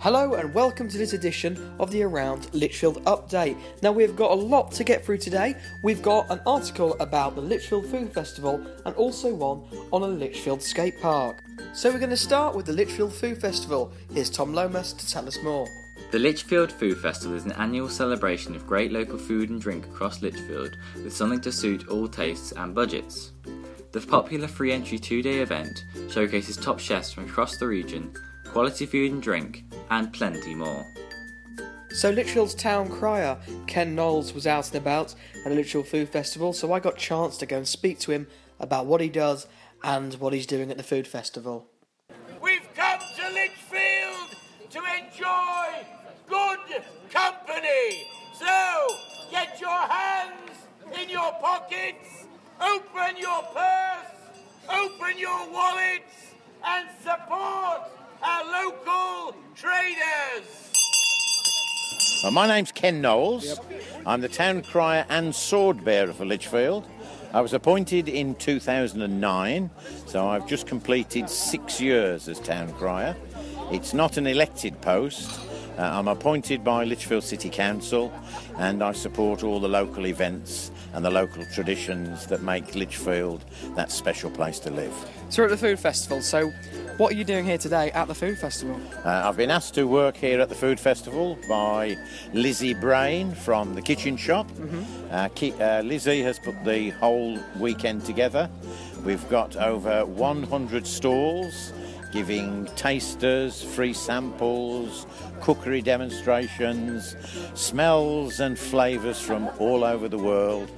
Hello and welcome to this edition of the Around Lichfield Update. Now we've got a lot to get through today. We've got an article about the Lichfield Food Festival and also one on a Lichfield skate park. So we're going to start with the Lichfield Food Festival. Here's Tom Lomas to tell us more. The Lichfield Food Festival is an annual celebration of great local food and drink across Lichfield with something to suit all tastes and budgets. The popular free entry two day event showcases top chefs from across the region, quality food and drink, and plenty more. So Lichfield's town crier, Ken Knowles, was out and about at the Lichfield Food Festival, so I got a chance to go and speak to him about what he does and what he's doing at the food festival. We've come to Lichfield to enjoy good company. So get your hands in your pockets, open your purse, open your wallets, and support our local traders. Well, my name's Ken Knowles. I'm the town crier and sword bearer for Lichfield. I was appointed in 2009, so I've just completed six years as town crier. It's not an elected post. Uh, I'm appointed by Lichfield City Council and I support all the local events and the local traditions that make Lichfield that special place to live. So we're at the food festival, so what are you doing here today at the food festival? Uh, I've been asked to work here at the food festival by Lizzie Brain from the kitchen shop. Uh, Ki- uh, Lizzie has put the whole weekend together. We've got over 100 stalls giving tasters, free samples, cookery demonstrations, smells and flavours from all over the world,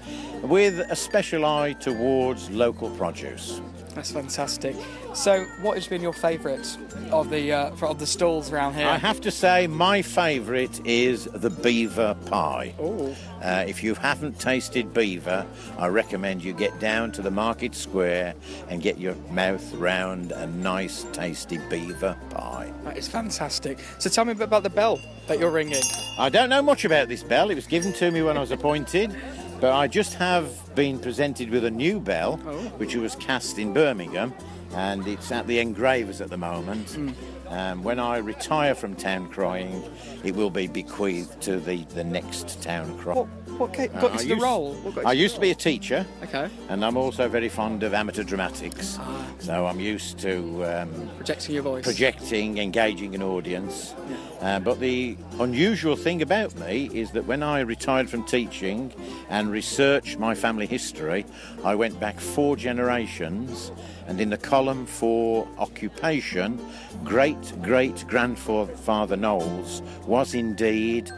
with a special eye towards local produce. That's fantastic. So, what has been your favourite of the uh, of the stalls around here? I have to say, my favourite is the beaver pie. Oh. Uh, if you haven't tasted beaver, I recommend you get down to the market square and get your mouth round a nice, tasty beaver pie. That is fantastic. So, tell me a bit about the bell that you're ringing. I don't know much about this bell. It was given to me when I was appointed, but I just have been presented with a new bell, oh. which was cast in Birmingham, and it's at the engravers at the moment. Hmm. Um, when I retire from town crying, it will be bequeathed to the, the next town cry. What what ca- got Uh, you to the used- role? What got you I used to be a teacher, Okay. and I'm also very fond of amateur dramatics. So I'm used to um, Projecting your voice. projecting, engaging an audience. Uh, but the unusual thing about me is that when I retired from teaching and researched my family history, I went back four generations, and in the column for occupation, great great grandfather Knowles was indeed.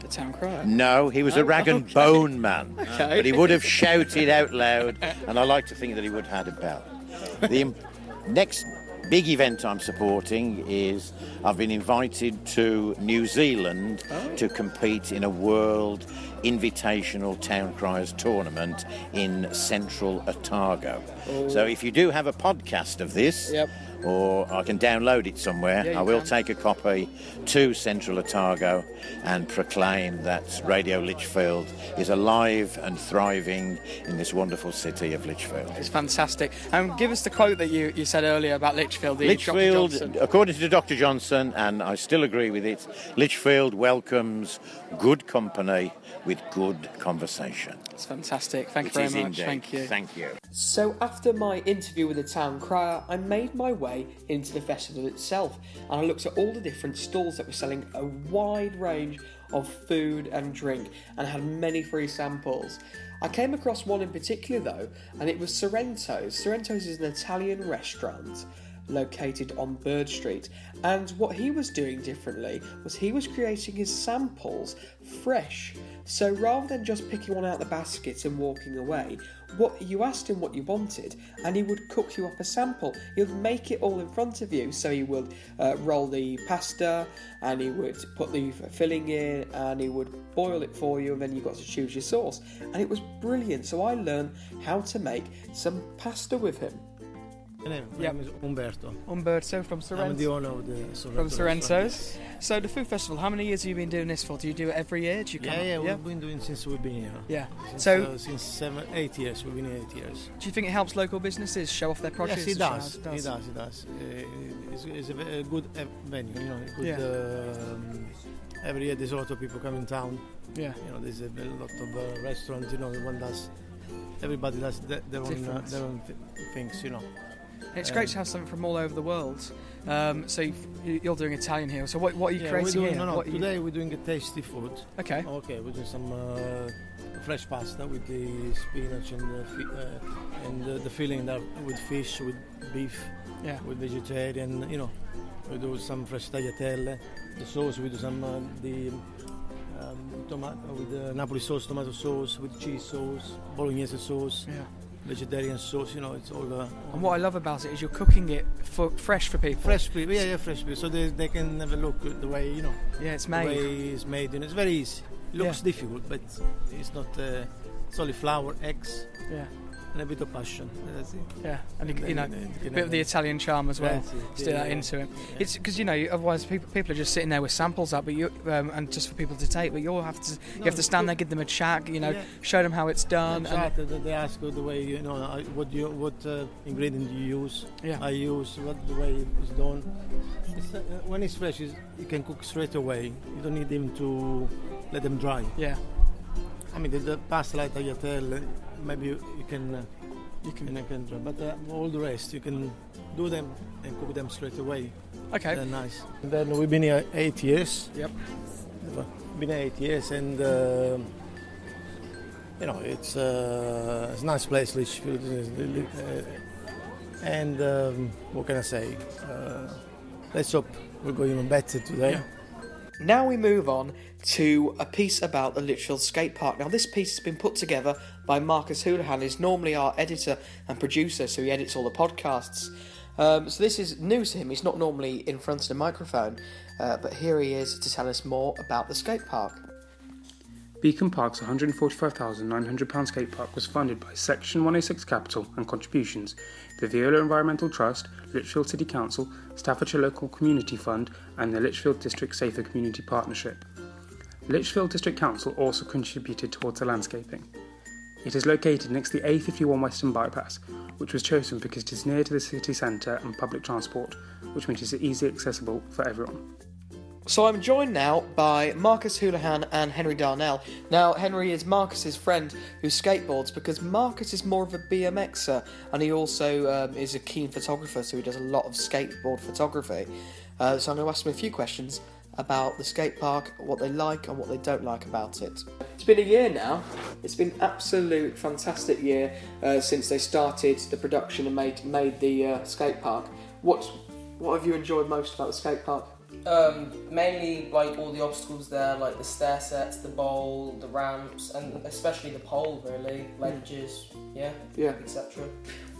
the town crier. No, he was a Oh, rag and okay. bone man. Okay. But he would have shouted out loud, and I like to think that he would have had a bell. The next big event I'm supporting is I've been invited to New Zealand Oh. to compete in a World Invitational Town Criers tournament in central Otago. Oh. So if you do have a podcast of this, Oh. Yep. Or I can download it somewhere. Yeah, I will can. take a copy to Central Otago and proclaim that Radio Lichfield is alive and thriving in this wonderful city of Lichfield. It's fantastic. And give us the quote that you, you said earlier about Lichfield. The Dr. Johnson. according to Dr. Johnson, and I still agree with it, Lichfield welcomes good company with good conversation. It's fantastic. Thank It you very much. indeed. Thank you. Thank you. So, after my interview with the town crier, I made my way into the festival itself and I looked at all the different stalls that were selling a wide range of food and drink and had many free samples. I came across one in particular though, and it was Sorrento's. Sorrento's is an Italian restaurant located on Bird Street. And what he was doing differently was he was creating his samples fresh. So rather than just picking one out the basket and walking away, what you asked him what you wanted, and he would cook you up a sample. He would make it all in front of you. So he would uh, roll the pasta, and he would put the filling in, and he would boil it for you, and then you got to choose your sauce. And it was brilliant. So I learned how to make some pasta with him. My name, my Yep. name is Umberto. Umberto from Sorrento. I'm the owner of the Sorrento. From Sorrento's. So the food festival, how many years have you been doing this for? Do you do it every year? Do you come Yeah, yeah, yeah? we've been doing since we've been here. Yeah. Since, So- uh, since seven, eight years. We've been here eight years. Do you think it helps local businesses show off their produce? yes, it and show does. It does. It does. Uh, it's, it's a, good uh, venue. You know, good. Yeah. Um, every year there's a lot of people coming town. Yeah. You know, there's a, lot of uh, restaurants. You know, one does. Everybody does their, their own uh, their own th- things. You know. It's great to Um, have something from all over the world. Um, so you're doing Italian here. So what, what are you Yeah, creating we're doing, here? No, no. Are you- Today we're doing a tasty food. Okay. Okay, we're doing some uh, fresh pasta with the spinach and the fi- uh, and the, the filling that with fish, with beef, Yeah. with vegetarian. You know, we do some fresh tagliatelle. The sauce we do some uh, the um, tomato with the Napoli sauce, tomato sauce, with cheese sauce, bolognese sauce, Yeah. Vegetarian sauce. You know, it's all. Uh, And what I love about it is you're cooking it for fresh for people. Fresh people, yeah, yeah, fresh people. so they, they can have a look at the way you know Yeah, it's made. the way it's made. And it's very easy. Looks Yeah. difficult, but it's not. Uh, it's only flour, eggs, Yeah. And a bit of passion. Yeah. And you, And you know, uh, a bit of the Italian charm as well. it. Still Yeah, that into it. yeah. It's because you know otherwise people people are just sitting there with samples up, but you um, and just for people to take. But you all have to you No, have to stand there, give them a chat, you know, Yeah. show them how it's done. and- Exactly. They- they ask you the way you know uh, what you what uh, ingredient you use. yeah. I use what the way it's done. It's, uh, when it's fresh, it's, you can cook straight away. You don't need them to let them dry. yeah. I mean, the, the pasta like tagliatelle, maybe you, you can uh, You can. you can dry, but uh, all the rest you can do them and cook them straight away. Okay. They're nice. And then we've been here eight years. Yep. Been eight years, and um you know it's, uh, it's a nice place, Lichfield. Uh, and um, what can I say? Uh, let's hope we'll go even better today. Yeah. Now we move on to a piece about the Lichfield Skate Park. Now, this piece has been put together by Marcus Houlihan, who's normally our editor and producer, so he edits all the podcasts. Um, so this is new to him. He's not normally in front of the microphone, uh, but here he is to tell us more about the skate park. Beacon Park's £145,900 skate park was funded by Section 106 Capital and contributions, the Veolia Environmental Trust, Lichfield City Council, Staffordshire Local Community Fund, and the Lichfield District Safer Community Partnership. Lichfield District Council also contributed towards the landscaping. It is located next to the A51 Western Bypass, which was chosen because it is near to the city centre and public transport, which makes it easily accessible for everyone. So I'm joined now by Marcus Houlihan and Henry Darnell. Now, Henry is Marcus's friend who skateboards because Marcus is more of a BMXer and he also um, is a keen photographer, so he does a lot of skateboard photography. Uh, so I'm going to ask him a few questions about the skate park, what they like and what they don't like about it. It's been a year now. It's been absolute fantastic year uh, since they started the production and made made the uh, skate park. What what have you enjoyed most about the skate park? Um, mainly like all the obstacles there, like the stair sets, the bowl, the ramps, and especially the pole, really, ledges, yeah, Yeah. etc.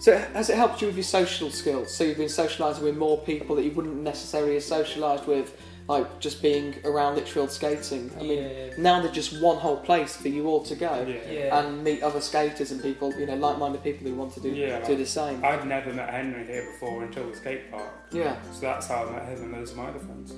So has it helped you with your social skills? So you've been socialising with more people that you wouldn't necessarily have socialised with, like just being around Lichfield skating. I mean, Yeah. now there's just one whole place for you all to go Yeah. and meet other skaters and people, you know, like-minded people who want to do Yeah, do like- the same. I'd never met Henry here before until the skate park. Yeah. So that's how I met him and loads of my other friends.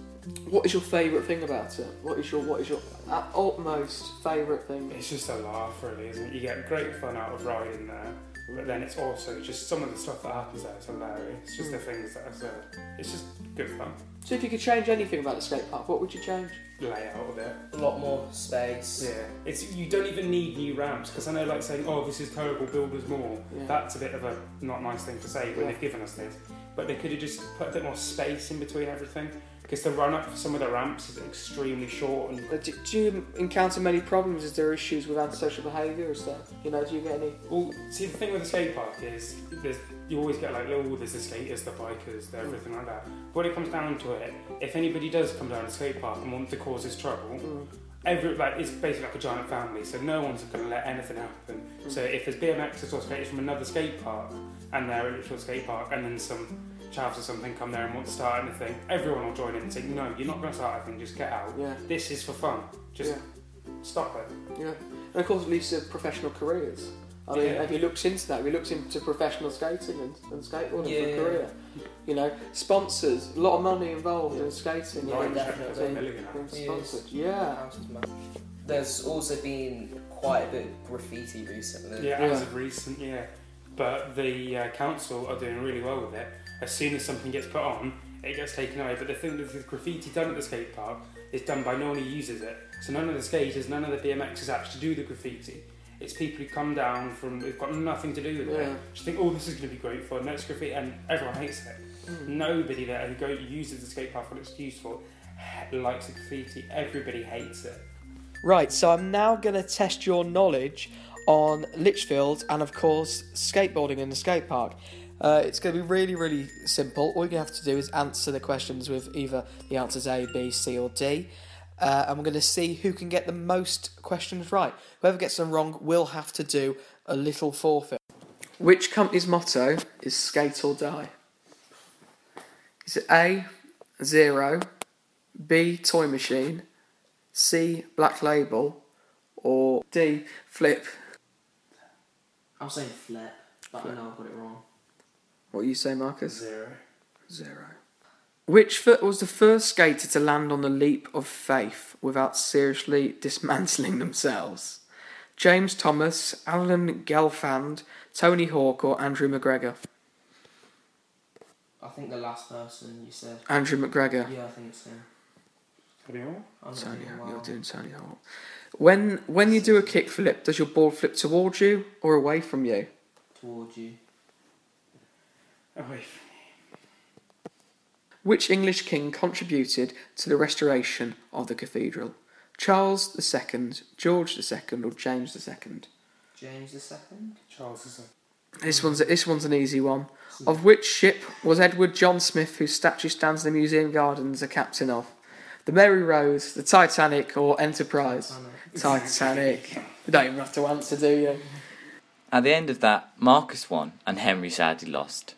What is your favourite thing about it? What is your what is your utmost favourite thing? It's just a laugh, really, isn't it? You get great fun out of riding there, but then it's also just some of the stuff that happens there is hilarious. It's just hmm. the things that are said. It's just good fun. So if you could change anything about the skate park, what would you change? Layout of it. A lot more space. Yeah, it's you don't even need new ramps because I know like saying, "Oh, this is terrible, build us more." Yeah. That's a bit of a not nice thing to say when Yeah. they've given us this. But they could have just put a bit more space in between everything because the run up for some of the ramps is extremely short and Do, do you encounter many problems? Is there issues with antisocial behaviour? Is there, you know, do you get any? Well, see, the thing with the skate park is there's, you always get like, oh, there's the skaters, the bikers, the everything like that. But When it comes down to it, if anybody does come down to the skate park and want to cause us trouble, mm. every like it's basically like a giant family, so no one's going to let anything happen. So mm. if there's BMXers or skaters from another skate park and they're at Lichfield Skate Park, and then some chavs or something come there and want to start anything, everyone will join in and say, no, you're not going to start anything, just get out. Yeah. This is for fun. Just Yeah. stop it. Yeah, and of course, it leads to professional careers. I mean, Yeah. have you looked into that? Have you looked into professional skating and, and skateboarding Yeah. for a career? You know, sponsors, a lot of money involved in skating. Yeah, you definitely. being- Million being Yes. sponsored. Yeah. House. There's also been quite a bit of graffiti recently. Yeah, Yeah. as of recent, yeah. But the uh, council are doing really well with it. As soon as something gets put on, it gets taken away. But the thing with the graffiti done at the skate park is done by no one who uses it. So none of the skaters, none of the BMXers actually do the graffiti. It's people who come down from, who've got nothing to do with Yeah. it. Just think, oh, this is going to be great fun. Next graffiti, and everyone hates it. Nobody there who go uses the skate park for what it's used for likes the graffiti. Everybody hates it. Right, so I'm now going to test your knowledge on Lichfield and, of course, skateboarding in the skate park. Uh, it's going to be really, really simple. All you have to do is answer the questions with either the answers A, B, C, or D. Uh, and we're going to see who can get the most questions right. Whoever gets them wrong will have to do a little forfeit. Which company's motto is skate or die? Is it A, zero, B, toy machine, C, black label, or D, flip? I'm saying flip, but I know I got it wrong. What do you say, Marcus? Zero. Zero. Which foot was the first skater to land on the leap of faith without seriously dismantling themselves? James Thomas, Alan Gelfand, Tony Hawk, or Andrew McGregor? I think the last person you said. Andrew McGregor. Yeah, I think it's him. Have you all? I'm Tony, doing you're doing Tony Hawk. When when you do a kickflip, does your ball flip towards you or away from you? towards you. Oh, wait. Which English king contributed to the restoration of the cathedral? Charles II, George II, or James II? James II. Charles II. This one's this one's an easy one. Hmm. Of which ship was Edward John Smith, whose statue stands in the museum gardens, a captain of? The Mary Rose, the Titanic, or Enterprise? Titanic. You don't even have to answer, do you? At the end of that, Marcus won and Henry sadly lost.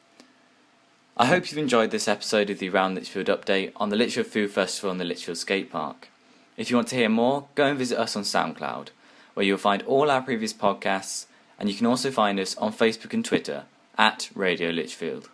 I hope you've enjoyed this episode of the Round Lichfield update on the Lichfield Food Festival and the Lichfield Skate Park. If you want to hear more, go and visit us on SoundCloud, where you'll find all our previous podcasts, and you can also find us on Facebook and Twitter at Radio Lichfield.